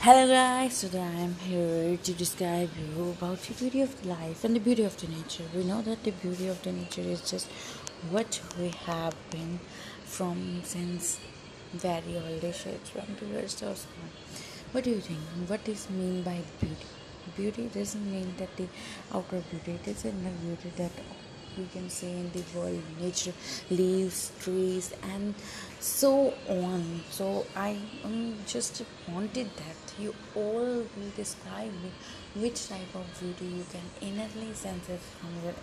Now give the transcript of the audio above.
Hello guys, today I am here to describe you about the beauty of life and the beauty of the nature. We know that the beauty of the nature is just what we have been from since very old shades from the rest of time. What do you think? What is mean by beauty? Beauty doesn't mean that the outer beauty, it is inner beauty that we can see in the world nature leaves trees and so on. So i um, just wanted that you all will describe me which type of beauty you can innately sense it from your